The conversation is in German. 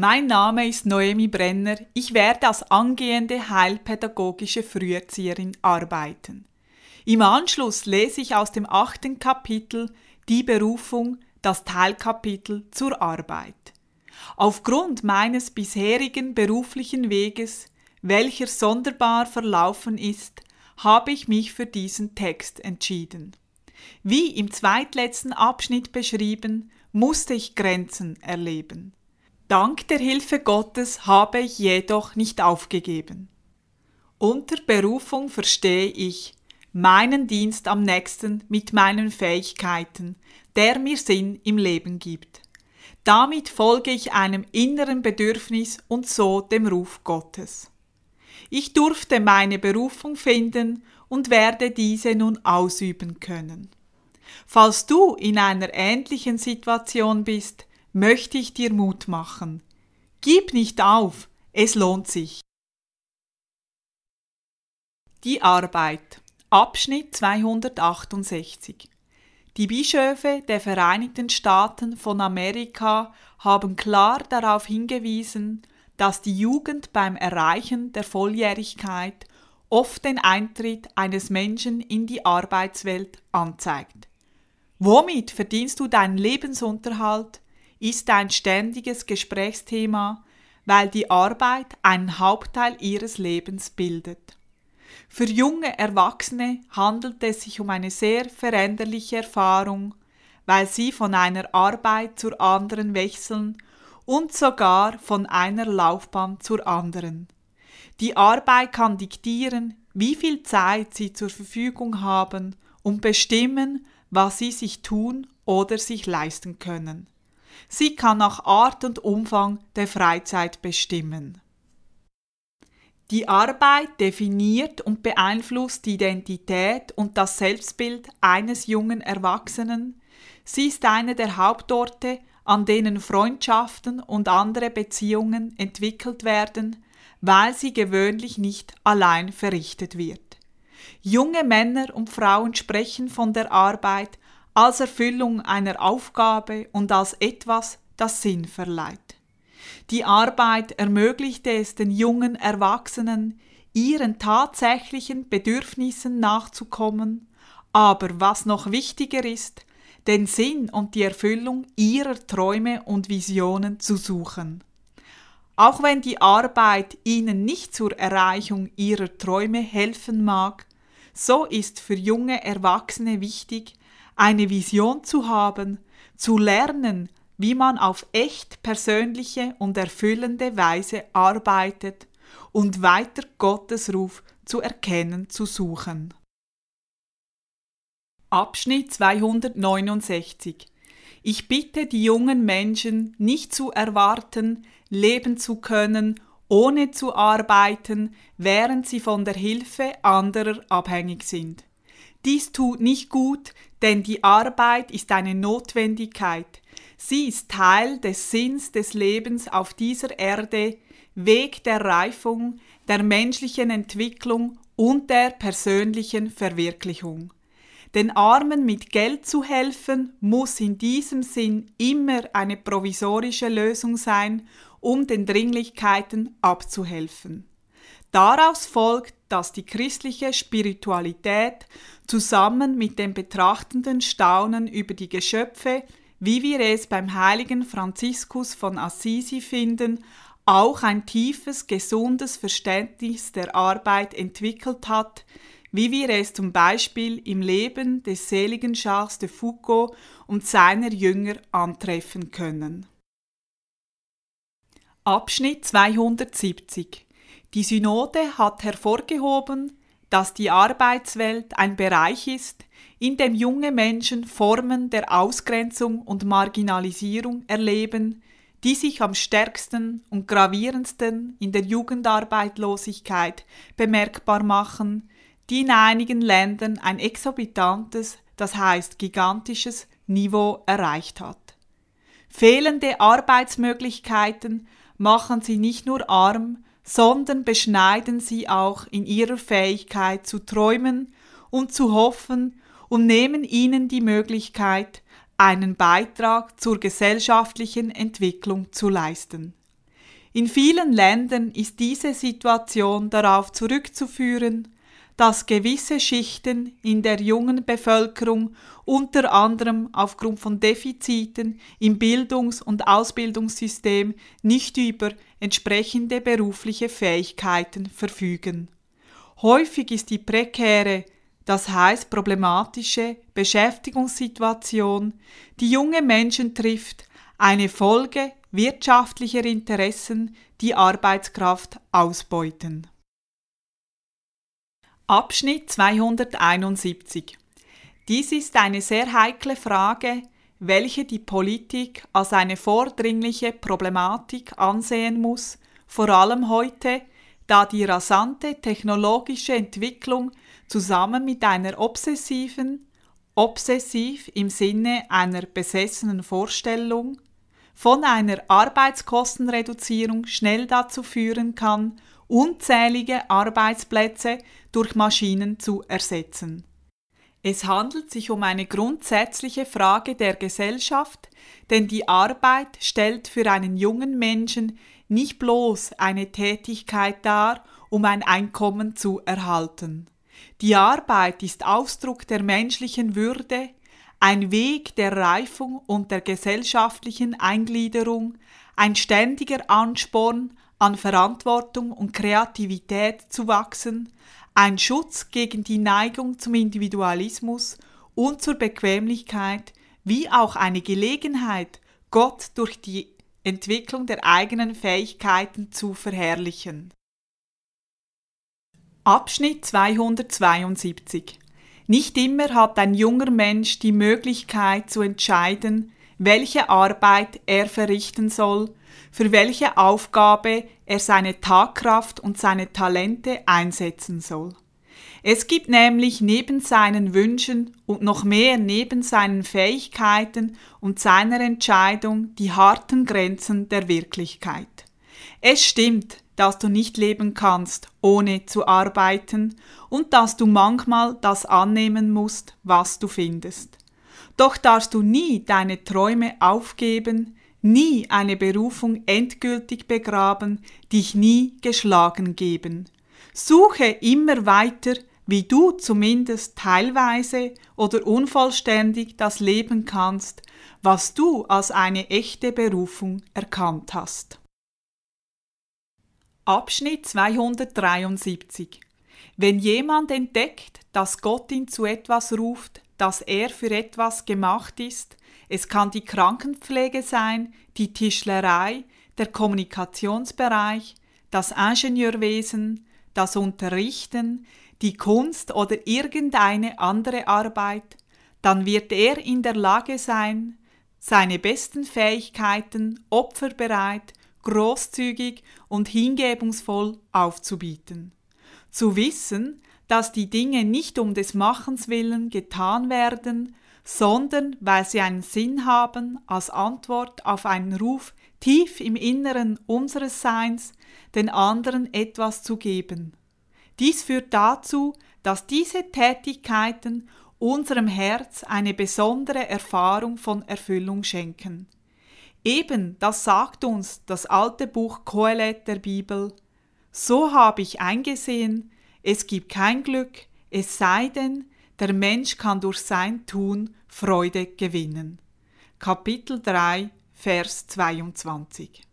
Mein Name ist Noemi Brenner. Ich werde als angehende heilpädagogische Früherzieherin arbeiten. Im Anschluss lese ich aus dem achten Kapitel die Berufung, das Teilkapitel zur Arbeit. Aufgrund meines bisherigen beruflichen Weges, welcher sonderbar verlaufen ist, habe ich mich für diesen Text entschieden. Wie im zweitletzten Abschnitt beschrieben, musste ich Grenzen erleben. Dank der Hilfe Gottes habe ich jedoch nicht aufgegeben. Unter Berufung verstehe ich meinen Dienst am nächsten mit meinen Fähigkeiten, der mir Sinn im Leben gibt. Damit folge ich einem inneren Bedürfnis und so dem Ruf Gottes. Ich durfte meine Berufung finden und werde diese nun ausüben können. Falls du in einer ähnlichen Situation bist, möchte ich dir Mut machen. Gib nicht auf, es lohnt sich. Die Arbeit. Abschnitt 268. Die Bischöfe der Vereinigten Staaten von Amerika haben klar darauf hingewiesen, dass die Jugend beim Erreichen der Volljährigkeit oft den Eintritt eines Menschen in die Arbeitswelt anzeigt. Womit verdienst du deinen Lebensunterhalt? Ist ein ständiges Gesprächsthema, weil die Arbeit einen Hauptteil ihres Lebens bildet. Für junge Erwachsene handelt es sich um eine sehr veränderliche Erfahrung, weil sie von einer Arbeit zur anderen wechseln und sogar von einer Laufbahn zur anderen. Die Arbeit kann diktieren, wie viel Zeit sie zur Verfügung haben und bestimmen, was sie sich tun oder sich leisten können. Sie kann nach Art und Umfang der Freizeit bestimmen. Die Arbeit definiert und beeinflusst die Identität und das Selbstbild eines jungen Erwachsenen. Sie ist eine der Hauptorte, an denen Freundschaften und andere Beziehungen entwickelt werden, weil sie gewöhnlich nicht allein verrichtet wird. Junge Männer und Frauen sprechen von der Arbeit als Erfüllung einer Aufgabe und als etwas, das Sinn verleiht. Die Arbeit ermöglichte es den jungen Erwachsenen, ihren tatsächlichen Bedürfnissen nachzukommen, aber was noch wichtiger ist, den Sinn und die Erfüllung ihrer Träume und Visionen zu suchen. Auch wenn die Arbeit ihnen nicht zur Erreichung ihrer Träume helfen mag, so ist für junge Erwachsene wichtig, eine Vision zu haben, zu lernen, wie man auf echt persönliche und erfüllende Weise arbeitet und weiter Gottes Ruf zu erkennen zu suchen. Abschnitt 269 Ich bitte die jungen Menschen nicht zu erwarten, leben zu können, ohne zu arbeiten, während sie von der Hilfe anderer abhängig sind. Dies tut nicht gut, denn die Arbeit ist eine Notwendigkeit. Sie ist Teil des Sinns des Lebens auf dieser Erde, Weg der Reifung, der menschlichen Entwicklung und der persönlichen Verwirklichung. Den Armen mit Geld zu helfen, muss in diesem Sinn immer eine provisorische Lösung sein, um den Dringlichkeiten abzuhelfen. Daraus folgt, dass die christliche Spiritualität zusammen mit dem betrachtenden Staunen über die Geschöpfe, wie wir es beim heiligen Franziskus von Assisi finden, auch ein tiefes, gesundes Verständnis der Arbeit entwickelt hat, wie wir es zum Beispiel im Leben des seligen Charles de Foucault und seiner Jünger antreffen können. Abschnitt 270 Die Synode hat hervorgehoben, dass die Arbeitswelt ein Bereich ist, in dem junge Menschen Formen der Ausgrenzung und Marginalisierung erleben, die sich am stärksten und gravierendsten in der Jugendarbeitlosigkeit bemerkbar machen, die in einigen Ländern ein exorbitantes, das heißt gigantisches Niveau erreicht hat. Fehlende Arbeitsmöglichkeiten machen sie nicht nur arm, sondern beschneiden sie auch in ihrer Fähigkeit zu träumen und zu hoffen und nehmen ihnen die Möglichkeit, einen Beitrag zur gesellschaftlichen Entwicklung zu leisten. In vielen Ländern ist diese Situation darauf zurückzuführen, dass gewisse Schichten in der jungen Bevölkerung unter anderem aufgrund von Defiziten im Bildungs- und Ausbildungssystem nicht über entsprechende berufliche Fähigkeiten verfügen. Häufig ist die prekäre, das heißt problematische Beschäftigungssituation, die junge Menschen trifft, eine Folge wirtschaftlicher Interessen, die Arbeitskraft ausbeuten. Abschnitt 271 Dies ist eine sehr heikle Frage, welche die Politik als eine vordringliche Problematik ansehen muss, vor allem heute, da die rasante technologische Entwicklung zusammen mit einer obsessiven, obsessiv im Sinne einer besessenen Vorstellung, von einer Arbeitskostenreduzierung schnell dazu führen kann, unzählige Arbeitsplätze durch Maschinen zu ersetzen. Es handelt sich um eine grundsätzliche Frage der Gesellschaft, denn die Arbeit stellt für einen jungen Menschen nicht bloß eine Tätigkeit dar, um ein Einkommen zu erhalten. Die Arbeit ist Ausdruck der menschlichen Würde, ein Weg der Reifung und der gesellschaftlichen Eingliederung, ein ständiger Ansporn, an Verantwortung und Kreativität zu wachsen, ein Schutz gegen die Neigung zum Individualismus und zur Bequemlichkeit, wie auch eine Gelegenheit, Gott durch die Entwicklung der eigenen Fähigkeiten zu verherrlichen. Abschnitt 272 Nicht immer hat ein junger Mensch die Möglichkeit zu entscheiden, welche Arbeit er verrichten soll für welche Aufgabe er seine Tagkraft und seine Talente einsetzen soll. Es gibt nämlich neben seinen Wünschen und noch mehr neben seinen Fähigkeiten und seiner Entscheidung die harten Grenzen der Wirklichkeit. Es stimmt, dass du nicht leben kannst, ohne zu arbeiten und dass du manchmal das annehmen musst, was du findest. Doch darfst du nie deine Träume aufgeben, nie eine Berufung endgültig begraben, dich nie geschlagen geben. Suche immer weiter, wie du zumindest teilweise oder unvollständig das leben kannst, was du als eine echte Berufung erkannt hast. Abschnitt 273 Wenn jemand entdeckt, dass Gott ihn zu etwas ruft, dass er für etwas gemacht ist, es kann die Krankenpflege sein, die Tischlerei, der Kommunikationsbereich, das Ingenieurwesen, das Unterrichten, die Kunst oder irgendeine andere Arbeit, dann wird er in der Lage sein, seine besten Fähigkeiten opferbereit, großzügig und hingebungsvoll aufzubieten. Zu wissen, dass die Dinge nicht um des Machens willen getan werden, sondern weil sie einen Sinn haben als Antwort auf einen Ruf tief im Inneren unseres Seins, den anderen etwas zu geben. Dies führt dazu, dass diese Tätigkeiten unserem Herz eine besondere Erfahrung von Erfüllung schenken. Eben das sagt uns das alte Buch Kohelet der Bibel. So habe ich eingesehen, es gibt kein Glück, es sei denn, der Mensch kann durch sein Tun Freude gewinnen. Kapitel 3, Vers 22